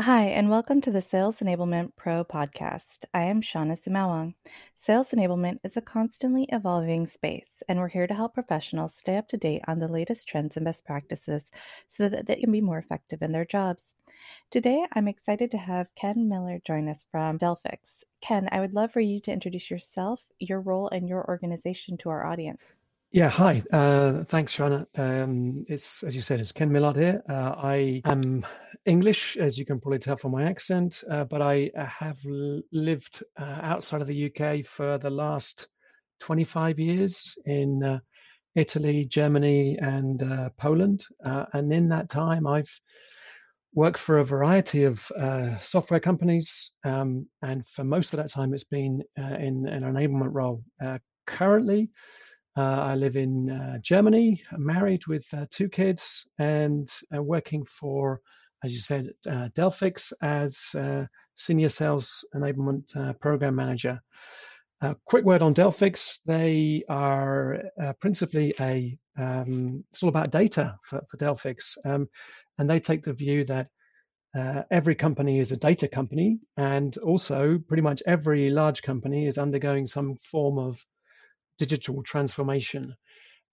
Hi, and welcome to the Sales Enablement Pro podcast. I am Shauna Simawang. Sales enablement is a constantly evolving space, and we're here to help professionals stay up to date on the latest trends and best practices so that they can be more effective in their jobs. Today, I'm excited to have Ken Miller join us from Delphix. Ken, I would love for you to introduce yourself, your role, and your organization to our audience. Yeah, hi. Uh, thanks, Shana. Um, it's as you said, it's Ken Millard here. Uh, I am English, as you can probably tell from my accent, uh, but I have lived uh, outside of the UK for the last 25 years in uh, Italy, Germany, and uh, Poland. and in that time, I've worked for a variety of software companies, um, and for most of that time, it's been in, in an enablement role. currently. Uh, I live in uh, Germany, I'm married with uh, two kids, and working for, as you said, Delphix as senior sales enablement program manager. A quick word on Delphix. They are uh, principally a, um, it's all about data for, for Delphix. Um, and they take the view that uh, every company is a data company. And also, pretty much every large company is undergoing some form of digital transformation.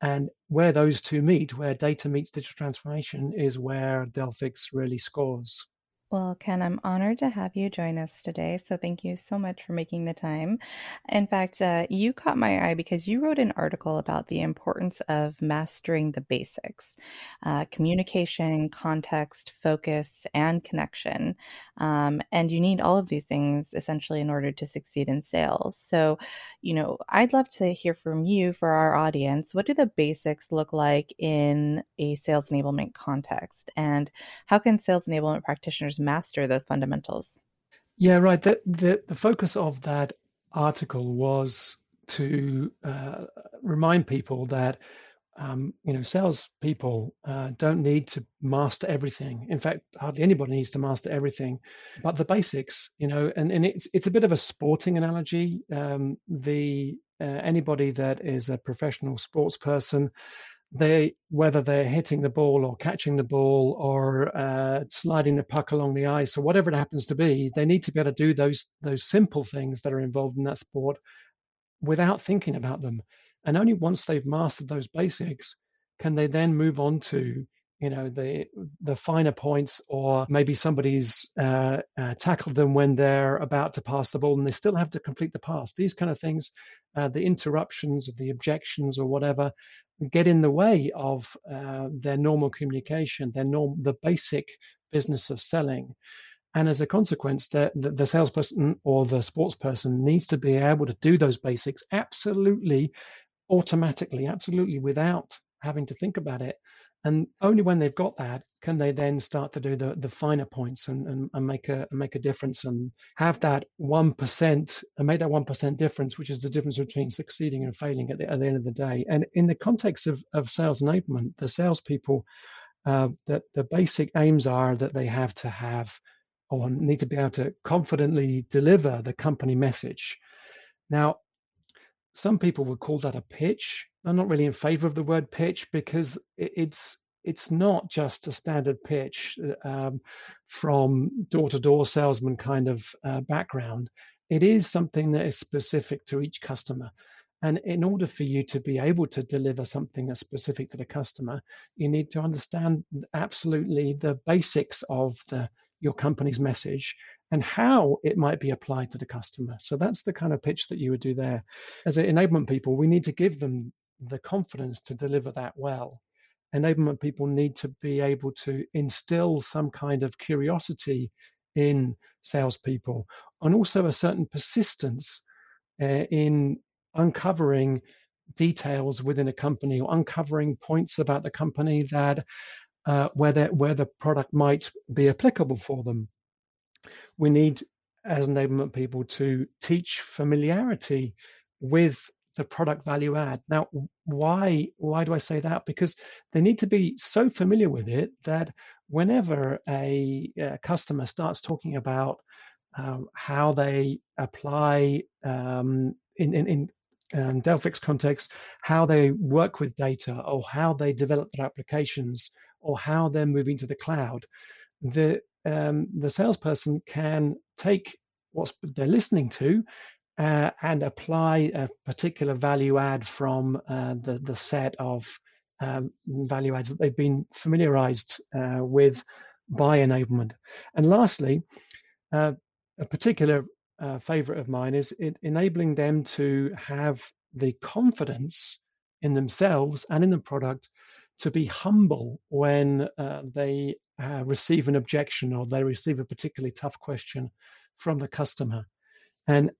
And where those two meet, where data meets digital transformation, is where Delphix really scores. Well, Ken, I'm honored to have you join us today. So thank you so much for making the time. In fact, uh, you caught my eye because you wrote an article about the importance of mastering the basics uh, communication, context, focus, and connection. Um, and you need all of these things essentially in order to succeed in sales. So, you know, I'd love to hear from you for our audience. What do the basics look like in a sales enablement context? And how can sales enablement practitioners master those fundamentals. Yeah, right. The, the, the focus of that article was to uh, remind people that um, you know salespeople uh, don't need to master everything. In fact, hardly anybody needs to master everything, but the basics, you know, and, and it's it's a bit of a sporting analogy. Um, the uh, anybody that is a professional sports person they whether they're hitting the ball or catching the ball or uh, sliding the puck along the ice or whatever it happens to be, they need to be able to do those those simple things that are involved in that sport without thinking about them. And only once they've mastered those basics can they then move on to you know the the finer points or maybe somebody's uh, uh, tackled them when they're about to pass the ball and they still have to complete the pass. These kind of things uh, the interruptions the objections or whatever get in the way of uh, their normal communication their norm the basic business of selling. And as a consequence the, the, the salesperson or the sports person needs to be able to do those basics absolutely automatically absolutely without having to think about it and only when they've got that can they then start to do the, the finer points and, and, and make a make a difference and have that one percent and make that one percent difference, which is the difference between succeeding and failing at the, at the end of the day. And in the context of, of sales enablement, the salespeople uh, that the basic aims are that they have to have or need to be able to confidently deliver the company message. Now, some people would call that a pitch. I'm not really in favor of the word pitch because it's it's not just a standard pitch uh, um, from door-to-door salesman kind of uh, background. It is something that is specific to each customer. And in order for you to be able to deliver something that's specific to the customer, you need to understand absolutely the basics of the your company's message and how it might be applied to the customer. So that's the kind of pitch that you would do there. As enablement people, we need to give them the confidence to deliver that well. Enablement people need to be able to instill some kind of curiosity in salespeople and also a certain persistence uh, in uncovering details within a company or uncovering points about the company that uh, where, where the product might be applicable for them we need as enablement people to teach familiarity with the product value add. Now, why why do I say that? Because they need to be so familiar with it that whenever a, a customer starts talking about um, how they apply um, in, in, in um, Delphix context, how they work with data or how they develop their applications or how they're moving to the cloud, the um, the salesperson can take what they're listening to uh, and apply a particular value add from uh, the, the set of um, value adds that they've been familiarized uh, with by enablement. And lastly, uh, a particular uh, favorite of mine is enabling them to have the confidence in themselves and in the product to be humble when uh, they uh, receive an objection or they receive a particularly tough question from the customer. And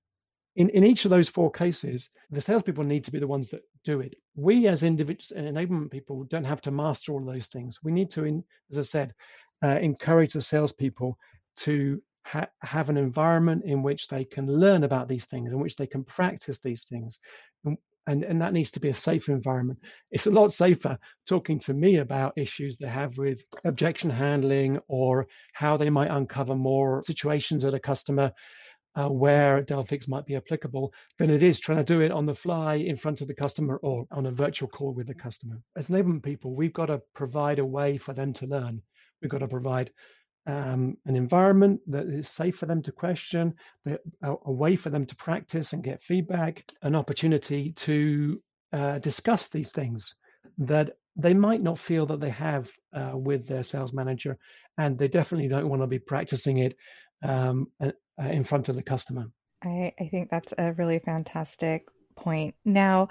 in, in each of those four cases, the salespeople need to be the ones that do it. We, as individuals and enablement people, don't have to master all those things. We need to, in, as I said, uh, encourage the salespeople to ha- have an environment in which they can learn about these things, in which they can practice these things. And, and, and that needs to be a safe environment. It's a lot safer talking to me about issues they have with objection handling or how they might uncover more situations at a customer uh, where Delphix might be applicable than it is trying to do it on the fly in front of the customer or on a virtual call with the customer. As enablement people, we've got to provide a way for them to learn. We've got to provide um, an environment that is safe for them to question, a, a, way for them to practice and get feedback, an opportunity to uh, discuss these things that they might not feel that they have uh, with their sales manager, and they definitely don't want to be practicing it um, uh, in front of the customer. I, I think that's a really fantastic point. Now,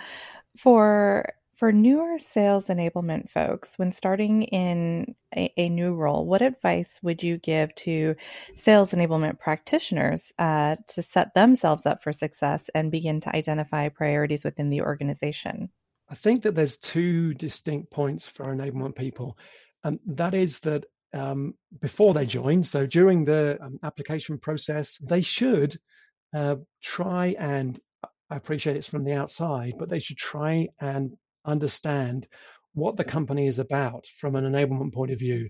for for newer sales enablement folks, when starting in a, a, new role, what advice would you give to sales enablement practitioners uh, to set themselves up for success and begin to identify priorities within the organization? I think that there's two distinct points for enablement people. And that is that um, before they join, so during the um, application process, they should uh, try and I appreciate it's from the outside, but they should try and understand what the mm-hmm. company is about from an enablement point of view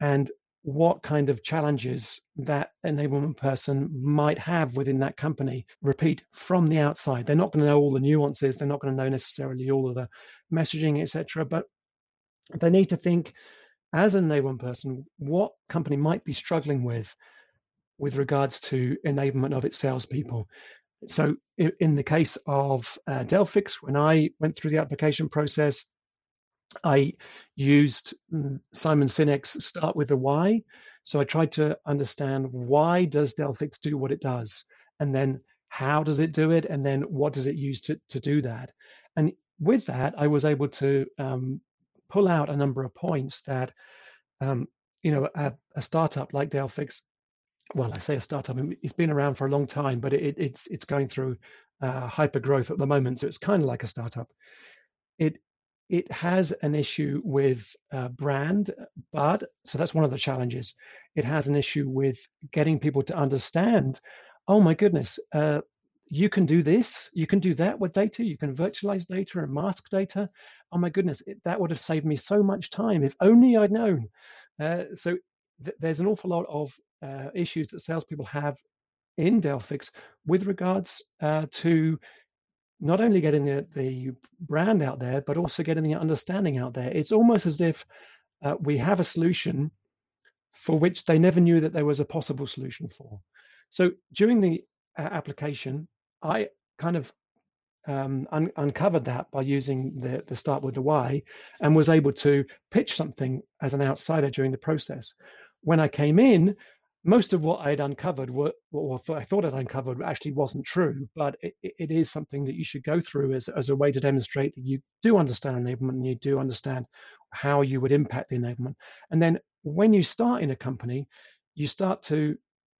and what kind of challenges that enablement person might have within that company. Repeat from the outside. They're not going to know all the nuances. They're not going to know necessarily all of the messaging, etc. But they need to think as an enablement person, what company might be struggling with with regards to enablement of its salespeople. So in the case of uh, Delphix, when I went through the application process, I used mm, Simon Sinek's start with the why. So I tried to understand why does Delphix do what it does? And then how does it do it? And then what does it use to, to do that? And with that, I was able to um, pull out a number of points that, um, you know, a, a startup like Delphix well, I say a startup. It's been around for a long time, but it, it's it's going through uh, hyper growth at the moment, so it's kind of like a startup. It it has an issue with uh, brand, but so that's one of the challenges. It has an issue with getting people to understand. Oh my goodness, uh, you can do this, you can do that with data, you can virtualize data and mask data. Oh my goodness, it, that would have saved me so much time if only I'd known. Uh, so th- there's an awful lot of uh, issues that salespeople have in Delphix with regards uh, to not only getting the, the brand out there, but also getting the understanding out there. It's almost as if uh, we have a solution for which they never knew that there was a possible solution for. So during the uh, application, I kind of um, un- uncovered that by using the, the start with the why and was able to pitch something as an outsider during the process. When I came in, most of what I'd uncovered, what, what I thought I'd uncovered, actually wasn't true. But it, it is something that you should go through as, as a way to demonstrate that you do understand enablement and you do understand how you would impact the enablement. And then when you start in a company, you start to,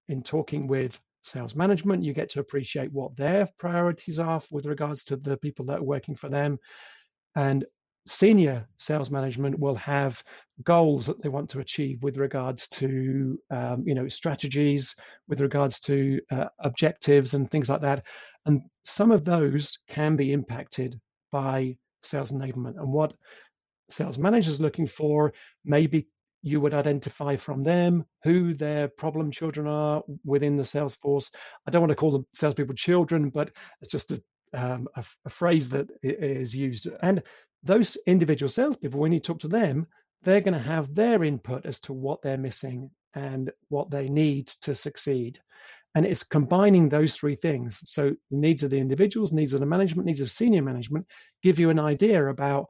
in talking with sales management, you get to appreciate what their priorities are with regards to the people that are working for them. And senior sales management will have goals that they want to achieve with regards to um, you know strategies with regards to uh, objectives and things like that and some of those can be impacted by sales enablement and what sales managers looking for maybe you would identify from them who their problem children are within the sales force. I don't want to call them salespeople children, but it's just a, um, a, a phrase that is used. And those individual salespeople, when you talk to them, they're going to have their input as to what they're missing and what they need to succeed. And it's combining those three things. So the needs of the individuals, needs of the management, needs of senior management give you an idea about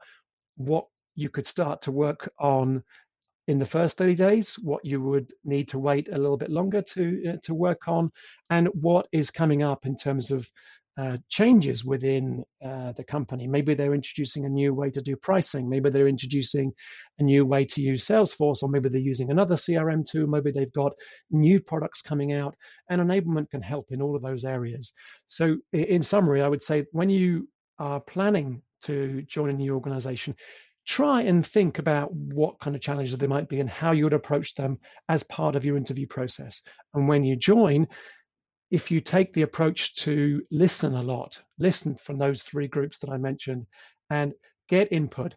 what you could start to work on in the first 30 days, what you would need to wait a little bit longer to uh, to work on, and what is coming up in terms of uh, changes within uh, the company. Maybe they're introducing a new way to do pricing. Maybe they're introducing a new way to use Salesforce, or maybe they're using another CRM tool. Maybe they've got new products coming out, and enablement can help in all of those areas. So, in summary, I would say when you are planning to join a new organization, try and think about what kind of challenges there might be and how you would approach them as part of your interview process. And when you join, if you take the approach to listen a lot, listen from those three groups that I mentioned, and get input.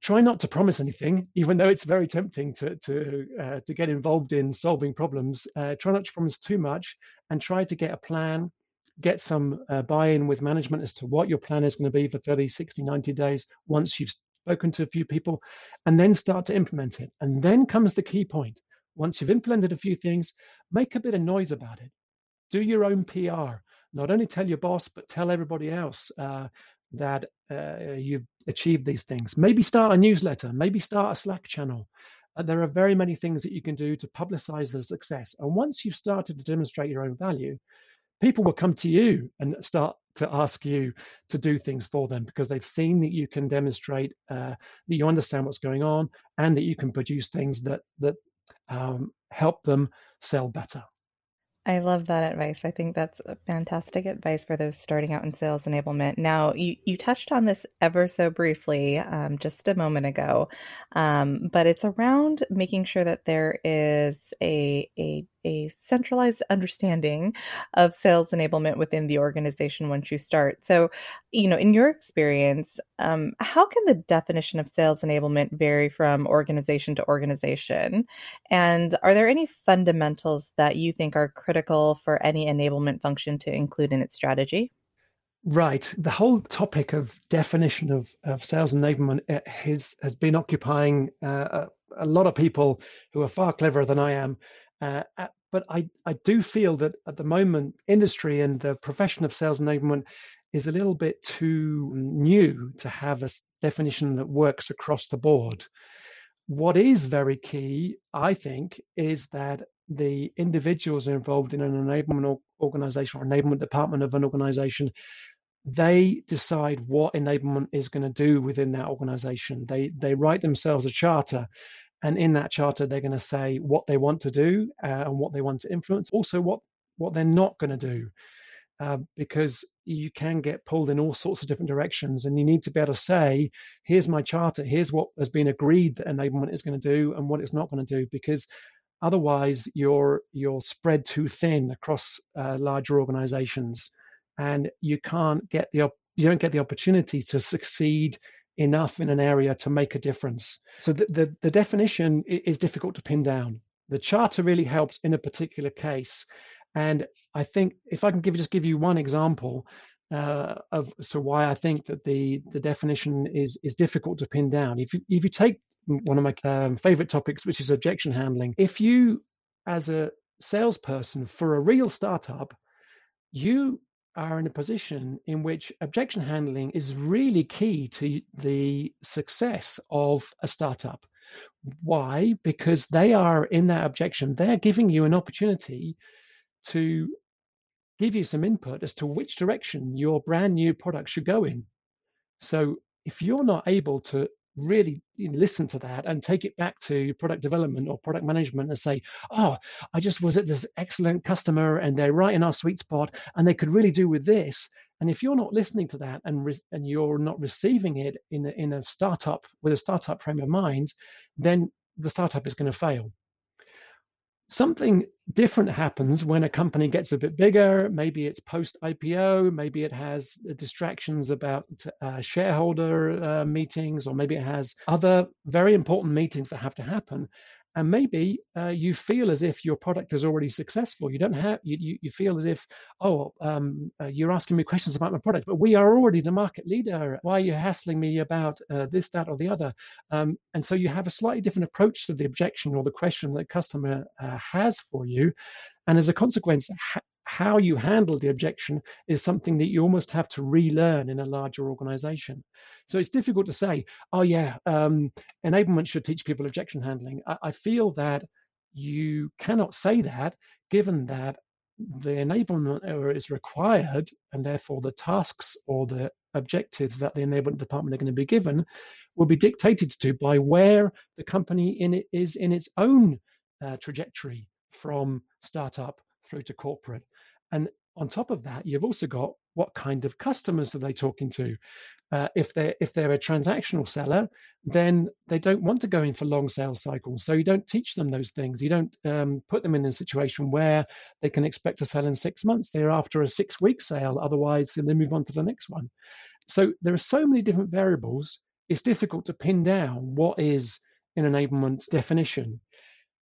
Try not to promise anything, even though it's very tempting to to uh, to get involved in solving problems. Uh, try not to promise too much, and try to get a plan, get some uh, buy-in with management as to what your plan is going to be for 30, 60, 90 days once you've spoken to a few people, and then start to implement it. And then comes the key point. Once you've implemented a few things, make a bit of noise about it do your own PR. Not only tell your boss, but tell everybody else uh, that uh, you've achieved these things. Maybe start a newsletter, maybe start a Slack channel. Uh, there are very many things that you can do to publicize the success. And once you've started to demonstrate your own value, people will come to you and start to ask you to do things for them because they've seen that you can demonstrate uh, that you understand what's going on and that you can produce things that that um, help them sell better. I love that advice. I think that's fantastic advice for those starting out in sales enablement. Now, you, you touched on this ever so briefly um, just a moment ago, um, but it's around making sure that there is a, a a centralized understanding of sales enablement within the organization once you start. So, you know, in your experience, um, how can the definition of sales enablement vary from organization to organization? And are there any fundamentals that you think are critical for any enablement function to include in its strategy? Right. The whole topic of definition of, of sales enablement uh, has, has been occupying uh, a, a, lot of people who are far cleverer than I am. Uh, but I, I do feel that at the moment, industry and the profession of sales enablement is a little bit too new to have a definition that works across the board. What is very key, I think, is that the individuals involved in an enablement organization or enablement department of an organization they decide what enablement is going to do within that organization they they write themselves a charter and in that charter they're going to say what they want to do uh, and what they want to influence. Also what what they're not going to do uh, because you can get pulled in all sorts of different directions and you need to be able to say here's my charter. Here's what has been agreed that enablement is going to do and what it's not going to do because otherwise you're you're spread too thin across uh, larger organizations and you can't get the you don't get the opportunity to succeed enough in an area to make a difference. So the, the, the definition is difficult to pin down. The charter really helps in a particular case. And I think if I can give just give you one example uh, of so why I think that the the definition is is difficult to pin down. If you, if you take one of my um, favorite topics, which is objection handling, if you as a salesperson for a real startup, you are in a position in which objection handling is really key to the success of a startup. Why? Because they are in that objection, they're giving you an opportunity to give you some input as to which direction your brand new product should go in. So if you're not able to really listen to that and take it back to product development or product management and say, oh, I just was at this excellent customer and they're right in our sweet spot and they could really do with this. And if you're not listening to that and re- and you're not receiving it in a, in a startup with a startup frame of mind, then the startup is going to fail something different happens when a company gets a bit bigger. Maybe it's post IPO, maybe it has distractions about uh, shareholder uh, meetings, or maybe it has other very important meetings that have to happen. And maybe uh, you feel as if your product is already successful. You don't have you you, you feel as if oh um, uh, you're asking me questions about my product, but we are already the market leader. Why are you hassling me about uh, this, that, or the other? Um, and so you have a slightly different approach to the objection or the question that customer uh, has for you, and as a consequence. Ha- how you handle the objection is something that you almost have to relearn in a larger organization. So it's difficult to say, oh, yeah, um, enablement should teach people objection handling. I, I feel that you cannot say that given that the enablement is required and therefore the tasks or the objectives that the enablement department are going to be given will be dictated to by where the company in it is in its own uh, trajectory from startup through to corporate. And on top of that, you've also got what kind of customers are they talking to? Uh, if they're if they're a transactional seller, then they don't want to go in for long sales cycles. So you don't teach them those things. You don't um, put them in a situation where they can expect to sell in six months. They're after a six week sale. Otherwise, they move on to the next one. So there are so many different variables. It's difficult to pin down what is an enablement definition.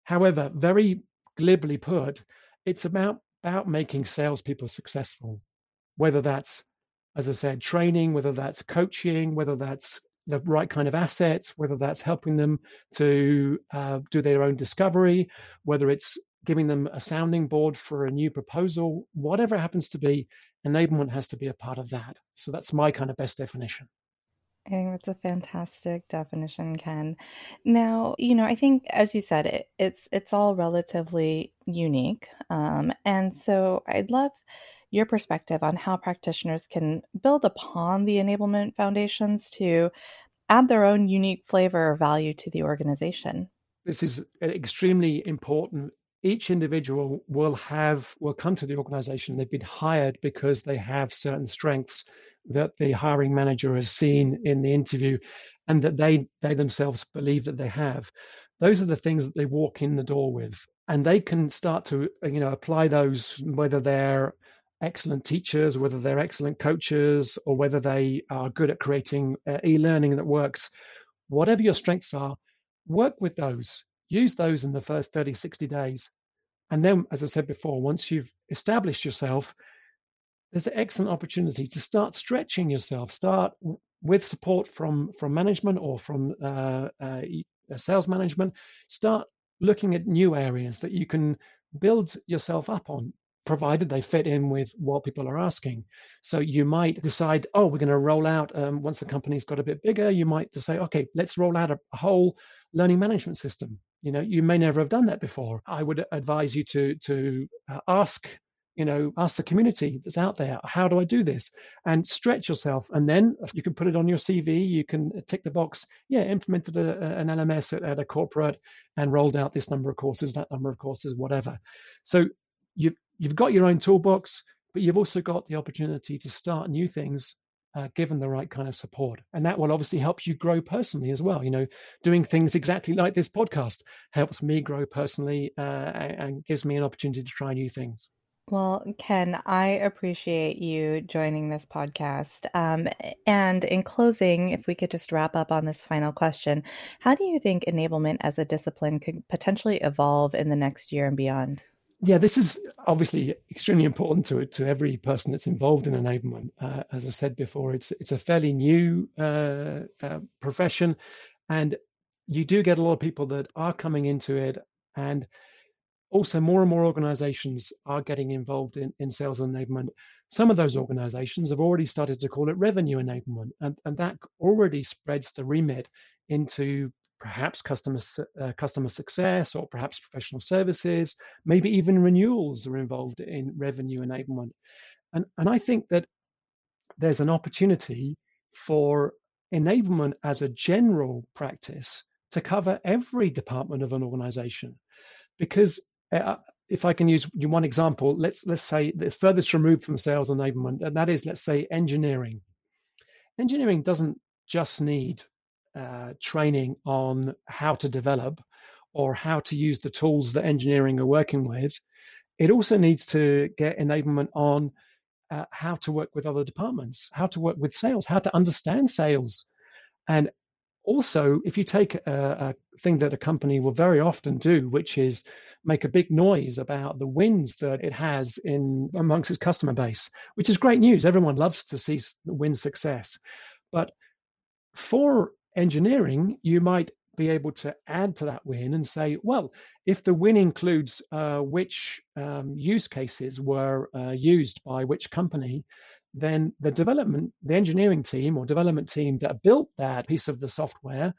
However, very glibly put, it's about about making salespeople successful, whether that's, as I said, training, whether that's coaching, whether that's the right kind of assets, whether that's helping them to uh, do their own discovery, whether it's giving them a sounding board for a new proposal, whatever happens to be, enablement has to be a part of that. So that's my kind of best definition. I think that's a fantastic definition, Ken. Now, you know, I think as you said, it, it's it's all relatively unique, um, and so I'd love your perspective on how practitioners can build upon the enablement foundations to add their own unique flavor or value to the organization. This is extremely important. Each individual will have will come to the organization. They've been hired because they have certain strengths that the hiring manager has seen in the interview and that they they themselves believe that they have. Those are the things that they walk in the door with and they can start to you know apply those whether they're excellent teachers whether they're excellent coaches or whether they are good at creating uh, e-learning that works. Whatever your strengths are work with those. Use those in the first 30 60 days. And then as i said before once you've established yourself there's an excellent opportunity to start stretching yourself. Start with support from from management or from uh, uh, sales management. Start looking at new areas that you can build yourself up on provided they fit in with what people are asking. So you might decide, oh, we're going to roll out um, once the company's got a bit bigger. You might decide, okay, let's roll out a, a, whole learning management system. You know, you may never have done that before. I would advise you to to uh, ask you know ask the community that's out there how do i do this? And stretch yourself and then you can put it on your cv you can tick the box yeah implemented a, an lms at, at, a corporate and rolled out this number of courses that number of courses whatever. So you've you've got your own toolbox but you've also got the opportunity to start new things uh, given the right kind of support. And that will obviously help you grow personally as well. You know doing things exactly like this podcast helps me grow personally uh, and gives me an opportunity to try new things well, Ken, I appreciate you joining this podcast. Um, and in closing, if we could just wrap up on this final question, how do you think enablement as a discipline could potentially evolve in the next year and beyond? Yeah, this is obviously extremely important to to every person that's involved in enablement. Uh, as I said before, it's it's a fairly new uh, uh, profession, and you do get a lot of people that are coming into it and also more and more organizations are getting involved in, in sales enablement. Some of those organizations have already started to call it revenue enablement, and, and that already spreads the remit into perhaps customer uh, customer success or perhaps professional services, maybe even renewals are involved in revenue enablement. And, and I think that there's an opportunity for enablement as a general practice to cover every department of an organization because uh, if I can use one example, let's let's say the furthest removed from sales enablement, and that is let's say engineering. Engineering doesn't just need uh, training on how to develop or how to use the tools that engineering are working with. It also needs to get enablement on uh, how to work with other departments, how to work with sales, how to understand sales, and also, if you take a, a, thing that a company will very often do, which is make a big noise about the wins that it has in amongst its customer base, which is great news. Everyone loves to see win success. But for engineering, you might be able to add to that win and say, well, if the win includes uh, which um, use cases were uh, used by which company, then the development, the engineering team or development team that built that piece of the software,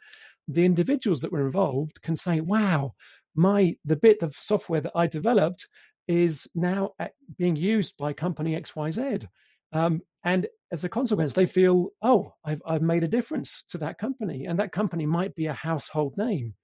the individuals that were involved can say, wow, my the bit of software that I developed is now being used by company XYZ. Um, and as a consequence, they feel, oh, I've, I've made a difference to that company. And that company might be a household name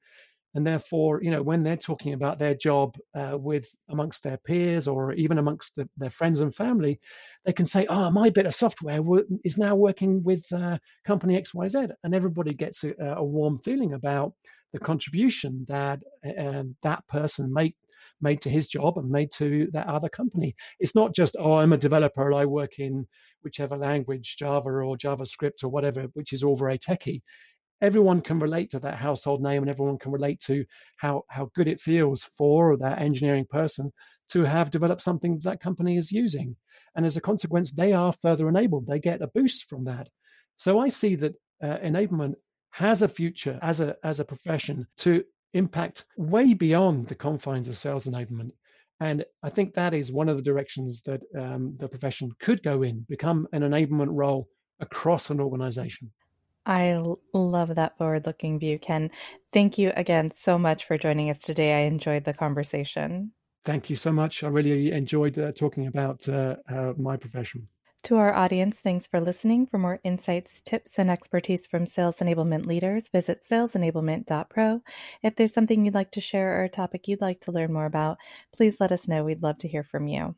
and therefore you know when they're talking about their job uh, with amongst their peers or even amongst the, their friends and family they can say oh my bit of software is now working with uh, company xyz and everybody gets a, a, warm feeling about the contribution that uh, that person made made to his job and made to that other company. It's not just oh i'm a developer i work in whichever language java or javascript or whatever which is all very techy everyone can relate to that household name and everyone can relate to how, how good it feels for that engineering person to have developed something that company is using. And as a consequence, they are further enabled. They get a boost from that. So I see that uh, enablement has a future as a, as a profession to impact way beyond the confines of sales enablement. And I think that is one of the directions that um, the profession could go in, become an enablement role across an organization. I love that forward looking view, Ken. Thank you again so much for joining us today. I enjoyed the conversation. Thank you so much. I really enjoyed uh, talking about uh, uh, my profession. To our audience, thanks for listening. For more insights, tips, and expertise from sales enablement leaders, visit salesenablement.pro. If there's something you'd like to share or a topic you'd like to learn more about, please let us know. We'd love to hear from you.